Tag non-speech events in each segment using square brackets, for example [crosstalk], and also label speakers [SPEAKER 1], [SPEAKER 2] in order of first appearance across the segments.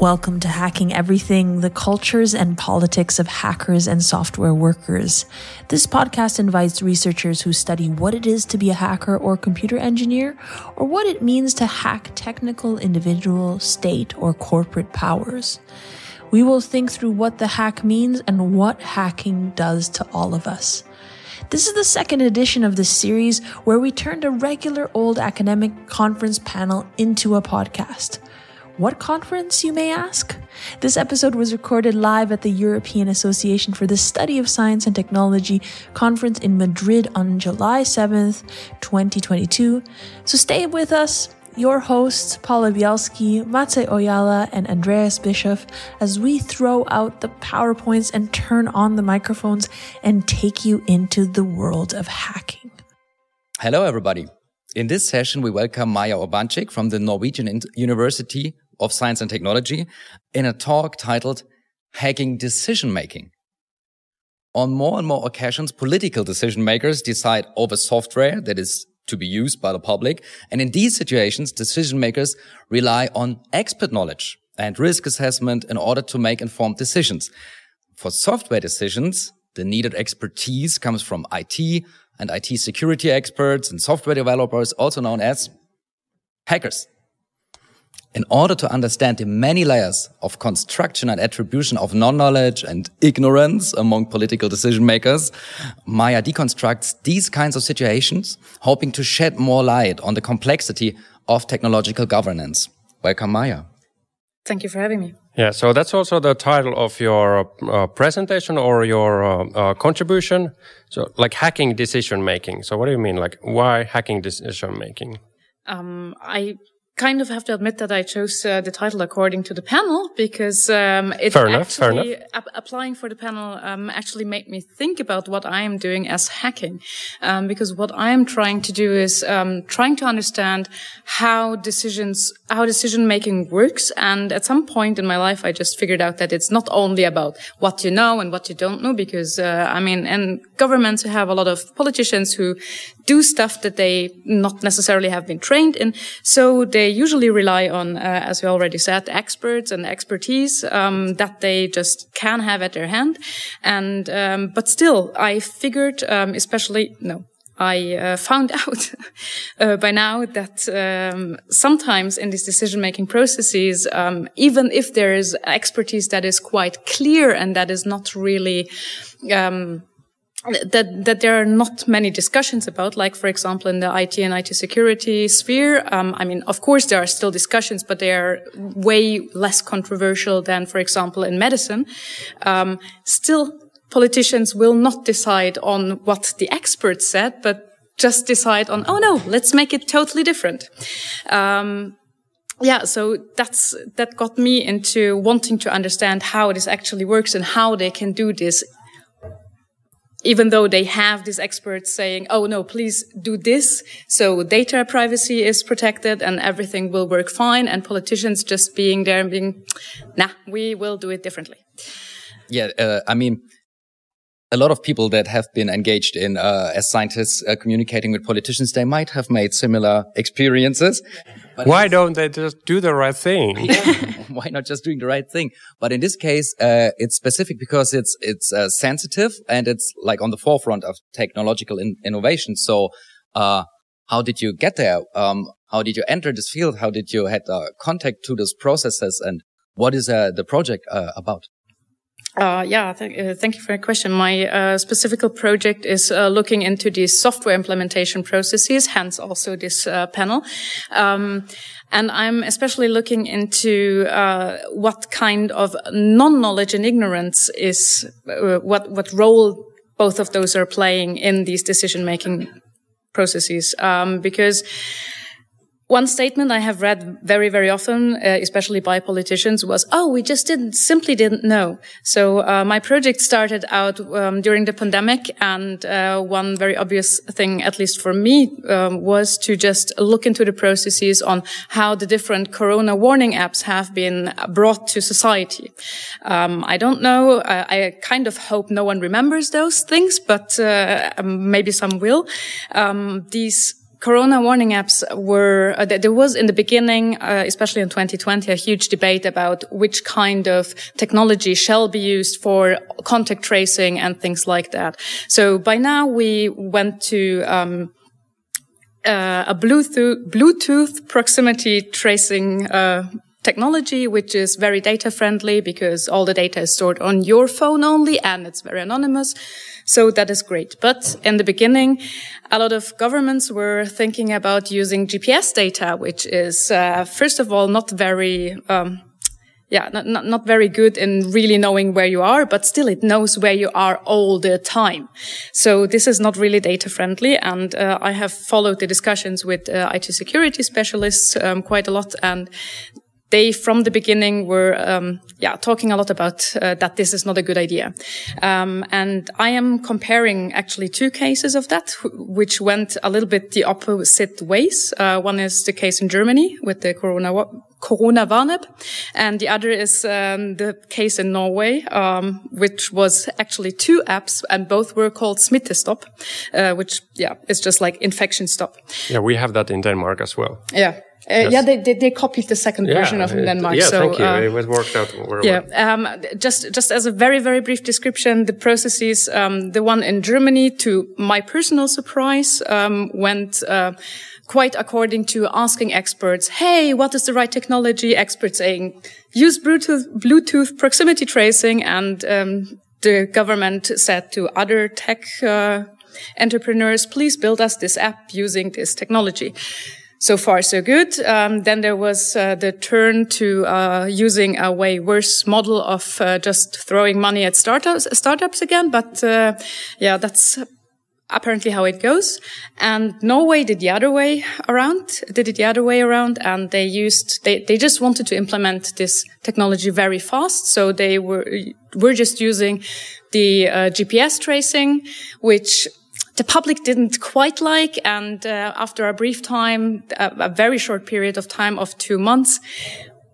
[SPEAKER 1] Welcome to Hacking Everything, the cultures and politics of hackers and software workers. This podcast invites researchers who study what it is to be a hacker or computer engineer, or what it means to hack technical, individual, state, or corporate powers. We will think through what the hack means and what hacking does to all of us. This is the second edition of this series where we turned a regular old academic conference panel into a podcast. What conference, you may ask? This episode was recorded live at the European Association for the Study of Science and Technology conference in Madrid on July 7th, 2022. So stay with us, your hosts, Paula Bialski, Matze Oyala, and Andreas Bischof, as we throw out the PowerPoints and turn on the microphones and take you into the world of hacking.
[SPEAKER 2] Hello, everybody. In this session, we welcome Maya Urbanczyk from the Norwegian University of Science and Technology in a talk titled Hacking Decision Making. On more and more occasions, political decision makers decide over software that is to be used by the public. And in these situations, decision makers rely on expert knowledge and risk assessment in order to make informed decisions. For software decisions, the needed expertise comes from IT and IT security experts and software developers, also known as hackers. In order to understand the many layers of construction and attribution of non-knowledge and ignorance among political decision makers, Maya deconstructs these kinds of situations, hoping to shed more light on the complexity of technological governance. Welcome, Maya.
[SPEAKER 3] Thank you for having me.
[SPEAKER 4] Yeah, so that's also the title of your uh, presentation or your uh, uh, contribution. So, like hacking decision making. So, what do you mean? Like, why hacking decision making?
[SPEAKER 3] Um, I kind of have to admit that I chose uh, the title according to the panel because um, it fair enough, actually ap- applying for the panel um, actually made me think about what I am doing as hacking. Um, because what I am trying to do is um, trying to understand how decisions how decision making works. And at some point in my life I just figured out that it's not only about what you know and what you don't know because uh, I mean and governments have a lot of politicians who do stuff that they not necessarily have been trained in so they usually rely on, uh, as we already said, experts and expertise um, that they just can have at their hand. And um, but still, I figured, um, especially no. I uh, found [laughs] out uh, by now that um, sometimes in these decision-making processes, um, even if there is expertise that is quite clear and that is not really um, that that there are not many discussions about, like for example in the IT and IT security sphere. Um, I mean, of course there are still discussions, but they are way less controversial than, for example, in medicine. Um, still, politicians will not decide on what the experts said, but just decide on, oh no, let's make it totally different. Um, yeah, so that's that got me into wanting to understand how this actually works and how they can do this even though they have these experts saying, oh no, please do this. So data privacy is protected and everything will work fine. And politicians just being there and being, nah, we will do it differently.
[SPEAKER 2] Yeah. Uh, I mean, a lot of people that have been engaged in uh, as scientists uh, communicating with politicians, they might have made similar experiences.
[SPEAKER 4] Why don't they just do the right thing? [laughs]
[SPEAKER 2] Why not just doing the right thing? But in this case, uh, it's specific because it's it's uh, sensitive and it's like on the forefront of technological in innovation. So, uh, how did you get there? Um, how did you enter this field? How did you had contact to those processes? And what is uh, the project about?
[SPEAKER 3] Uh, yeah, th uh, thank you for your question. My uh, specific project is uh, looking into the software implementation processes, hence also this uh, panel. Um, and I'm especially looking into uh, what kind of non-knowledge and ignorance is, what what role both of those are playing in these decision-making processes. Um, because one statement I have read very, very often, uh, especially by politicians, was, "Oh, we just didn't, simply didn't know." So uh, my project started out um, during the pandemic, and uh, one very obvious thing, at least for me, um, was to just look into the processes on how the different Corona warning apps have been brought to society. Um, I don't know. Uh, I kind of hope no one remembers those things, but uh, maybe some will. Um, these Corona warning apps were, uh, there was in the beginning, uh, especially in 2020, a huge debate about which kind of technology shall be used for contact tracing and things like that. So by now we went to, um, uh, a Bluetooth, Bluetooth proximity tracing, uh, technology, which is very data friendly because all the data is stored on your phone only and it's very anonymous. So that is great. But in the beginning, a lot of governments were thinking about using GPS data, which is, uh, first of all, not very, um, yeah, not, not, not, very good in really knowing where you are, but still it knows where you are all the time. So this is not really data friendly. And uh, I have followed the discussions with uh, IT security specialists um, quite a lot. And they from the beginning were um, yeah talking a lot about uh, that this is not a good idea. Um, and i am comparing actually two cases of that which went a little bit the opposite ways. Uh, one is the case in germany with the corona corona warn-app and the other is um, the case in norway um, which was actually two apps and both were called smittestopp uh, which yeah is just like infection stop.
[SPEAKER 4] Yeah we have that in denmark as well.
[SPEAKER 3] Yeah yes. Yeah, they, they, they copied the second yeah, version of Denmark.
[SPEAKER 4] Yeah, so, thank you. Uh, it was worked out very
[SPEAKER 3] yeah, well. Um, just just as a very very brief description, the processes, um, the one in Germany, to my personal surprise, um, went. Uh, quite according to asking experts, hey, what is the right technology? Experts saying, use Bluetooth, Bluetooth proximity tracing. And um, the government said to other tech uh, entrepreneurs, please build us this app using this technology so far so good. Um, then there was uh, the turn to uh, using a way worse model of uh, just throwing money at startups, startups again. But uh, yeah, that's apparently how it goes. And Norway did the other way around, did it the other way around, and they used they they just wanted to implement this technology very fast. So they were were just using the uh, GPS tracing, which the public didn't quite like. And uh, after a brief time, a, a very short period of time of two months,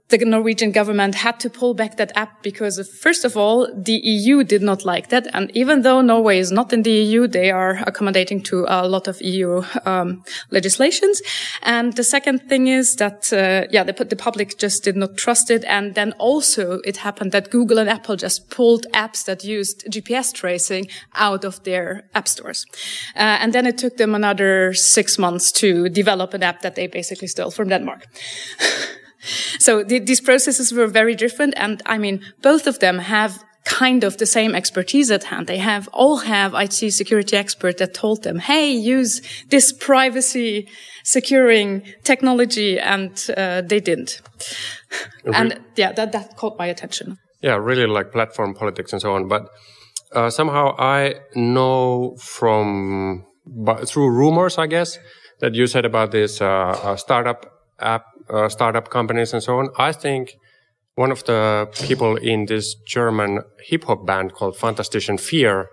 [SPEAKER 3] the Norwegian government had to pull back that app because first of all, the EU did not like that. And even though Norway is not in the EU, they are accommodating to a lot of EU um, legislations. And the second thing is that, uh, yeah, the, the, public just did not trust it. And then also it happened that Google and Apple just pulled apps that used GPS tracing out of their app stores. Uh, and then it took them another six months to develop an app that they basically stole from Denmark. [laughs] So th these processes were very different. And I mean, both of them have kind of the same expertise at hand. They have all have IT security expert that told them, Hey, use this privacy securing technology. And uh, they didn't. and yeah, that, that caught my attention.
[SPEAKER 4] Yeah, really like platform politics and so on. But uh, somehow I know from, through rumors, I guess, that you said about this uh, startup app uh, startup companies and so on. I think one of the people in this German hip hop band called Fantastischen Vier,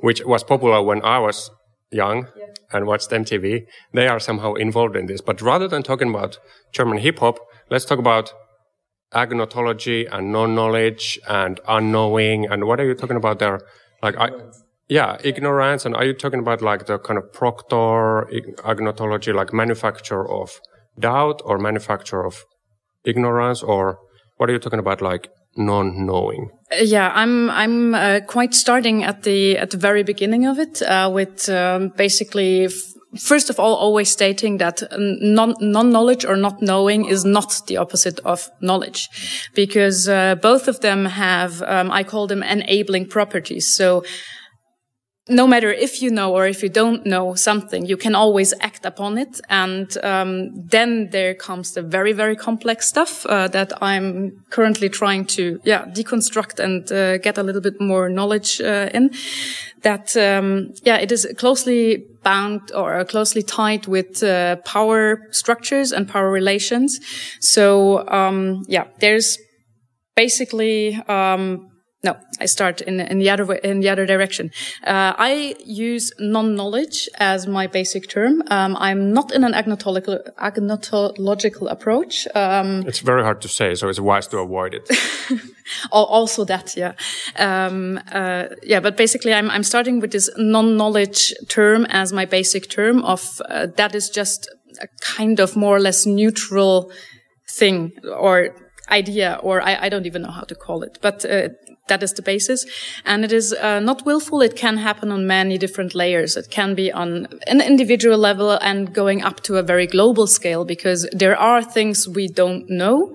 [SPEAKER 4] which was popular when I was young yeah. and watched MTV, they are somehow involved in this. But rather than talking about German hip hop, let's talk about agnotology and non-knowledge and unknowing. And what are you talking about there? Like, I, yeah, ignorance. And are you talking about like the kind of Proctor agnotology, like manufacture of doubt or manufacture of ignorance or what are you talking about like non-knowing?
[SPEAKER 3] Yeah i'm i'm uh, quite starting at the at the very beginning of it uh, with um, basically first of all always stating that non non-knowledge or not knowing is not the opposite of knowledge because uh, both of them have um, i call them enabling properties. So no matter if you know or if you don't know something, you can always act upon it. And um, then there comes the very, very complex stuff uh, that I'm currently trying to, yeah, deconstruct and uh, get a little bit more knowledge uh, in. That, um, yeah, it is closely bound or closely tied with uh, power structures and power relations. So, um, yeah, there's basically um, no, I start in, in the other way, in the other direction. Uh, I use non-knowledge as my basic term. Um, I'm not in an agnotological, agnotological approach. Um,
[SPEAKER 4] it's very hard to say, so it's wise to avoid it. [laughs]
[SPEAKER 3] also that, yeah, um, uh, yeah. But basically, I'm I'm starting with this non-knowledge term as my basic term of uh, that is just a kind of more or less neutral thing or idea, or I, I, don't even know how to call it, but uh, that is the basis. And it is uh, not willful. It can happen on many different layers. It can be on an individual level and going up to a very global scale because there are things we don't know.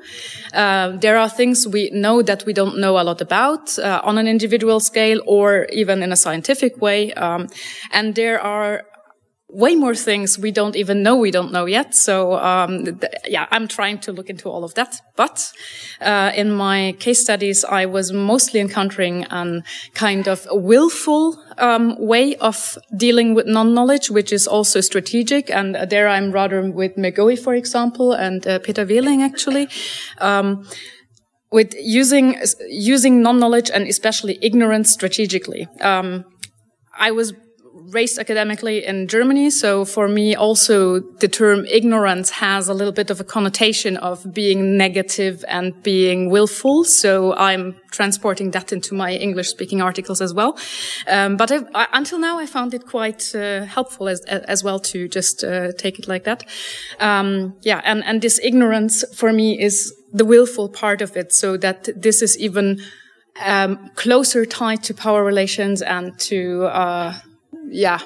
[SPEAKER 3] Uh, there are things we know that we don't know a lot about uh, on an individual scale or even in a scientific way. Um, and there are way more things we don't even know we don't know yet. So um, yeah, I'm trying to look into all of that. But uh, in my case studies, I was mostly encountering a kind of willful um, way of dealing with non-knowledge, which is also strategic. And there I'm rather with McGoey, for example, and uh, Peter Wehling actually. Um, with using using non-knowledge and especially ignorance strategically. Um, I was raised academically in Germany. So for me, also the term ignorance has a little bit of a connotation of being negative and being willful. So I'm transporting that into my English speaking articles as well. Um, but I, until now, I found it quite uh, helpful as, as well to just uh, take it like that. Um, yeah. And, and this ignorance for me is the willful part of it. So that this is even um, closer tied to power relations and to uh, yeah,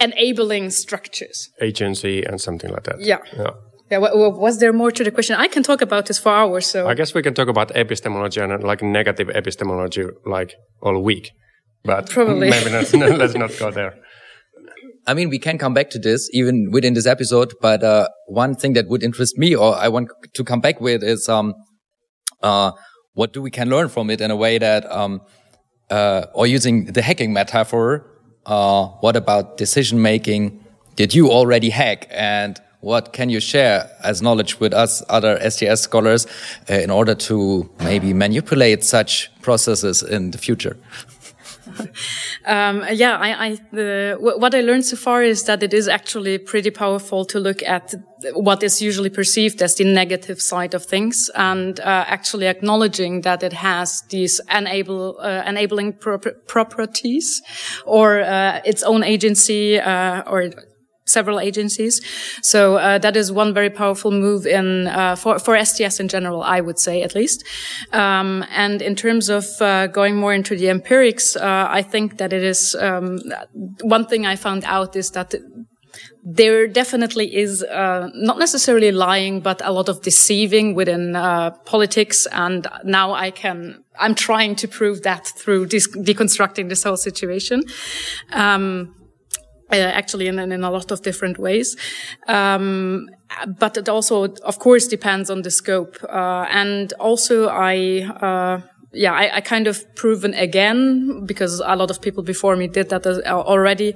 [SPEAKER 3] enabling structures.
[SPEAKER 4] Agency and something like that.
[SPEAKER 3] Yeah. Yeah. Yeah, was there more to the question? I can talk about this for hours. So
[SPEAKER 4] I guess we can talk about epistemology and like negative epistemology like all week, but
[SPEAKER 3] probably [laughs]
[SPEAKER 4] maybe not, let's not go there.
[SPEAKER 2] I mean, we can come back to this even within this episode, but uh, one thing that would interest me, or I want to come back with, is um, uh, what do we can learn from it in a way that um, uh, or using the hacking metaphor, uh, what about decision making? Did you already hack? And what can you share as knowledge with us, other STS scholars, uh, in order to maybe manipulate such processes in the future? [laughs]
[SPEAKER 3] um, yeah, I, I the, what I learned so far is that it is actually pretty powerful to look at what is usually perceived as the negative side of things and uh, actually acknowledging that it has these enable uh, enabling properties or uh, its own agency uh, or several agencies. So uh, that is one very powerful move in uh, for for STS in general, I would say at least. Um, and in terms of uh, going more into the empirics, uh, I think that it is um, one thing I found out is that. There definitely is uh, not necessarily lying, but a lot of deceiving within uh, politics. And now I can, I'm trying to prove that through deconstructing this whole situation. Um, uh, actually in, in a lot of different ways. Um, but it also, of course, depends on the scope. Uh, and also I, uh, yeah, I, I, kind of proven again, because a lot of people before me did that already,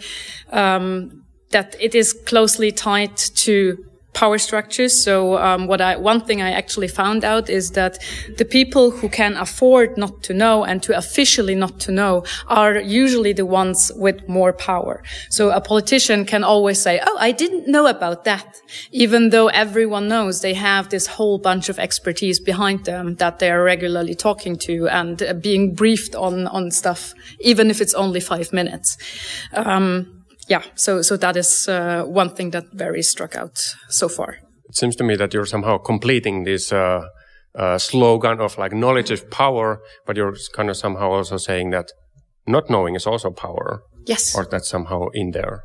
[SPEAKER 3] um, that it is closely tied to power structures. So um, what I one thing I actually found out is that the people who can afford not to know and to officially not to know are usually the ones with more power. So a politician can always say, "Oh, I didn't know about that," even though everyone knows they have this whole bunch of expertise behind them that they are regularly talking to and uh, being briefed on on stuff, even if it's only five minutes. Um, yeah, so so that is uh, one thing that very struck out so far.
[SPEAKER 4] It seems to me that you're somehow completing this uh, uh, slogan of like knowledge is power, but you're kind of somehow also saying that not knowing is also power.
[SPEAKER 3] Yes.
[SPEAKER 4] Or that's somehow in there.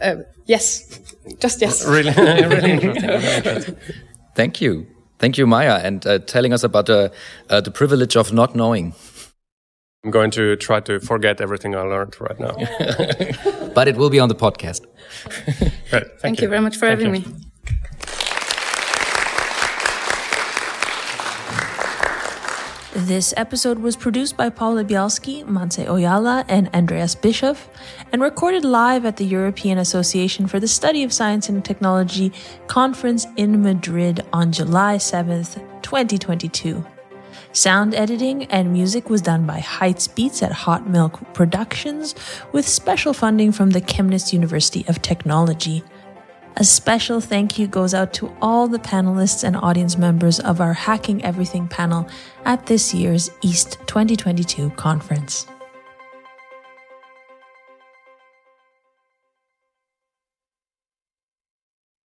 [SPEAKER 3] Uh, yes, just yes. [laughs]
[SPEAKER 4] really, [laughs] really interesting. Really
[SPEAKER 2] interesting. Thank you, thank you, Maya, and uh, telling us about the uh, the privilege of not knowing.
[SPEAKER 4] I'm going to try to forget everything I learned right now. [laughs]
[SPEAKER 2] but it will be on the podcast. [laughs]
[SPEAKER 3] Thank, Thank you. you. very much for Thank having you. me.
[SPEAKER 1] This episode was produced by Paula Bialski, Montse Oyala, and Andreas Bischof, and recorded live at the European Association for the Study of Science and Technology conference in Madrid on July 7th, 2022. Sound editing and music was done by Heights Beats at Hot Milk Productions, with special funding from the Chemnitz University of Technology. A special thank you goes out to all the panelists and audience members of our Hacking Everything panel at this year's EASST 2022 conference.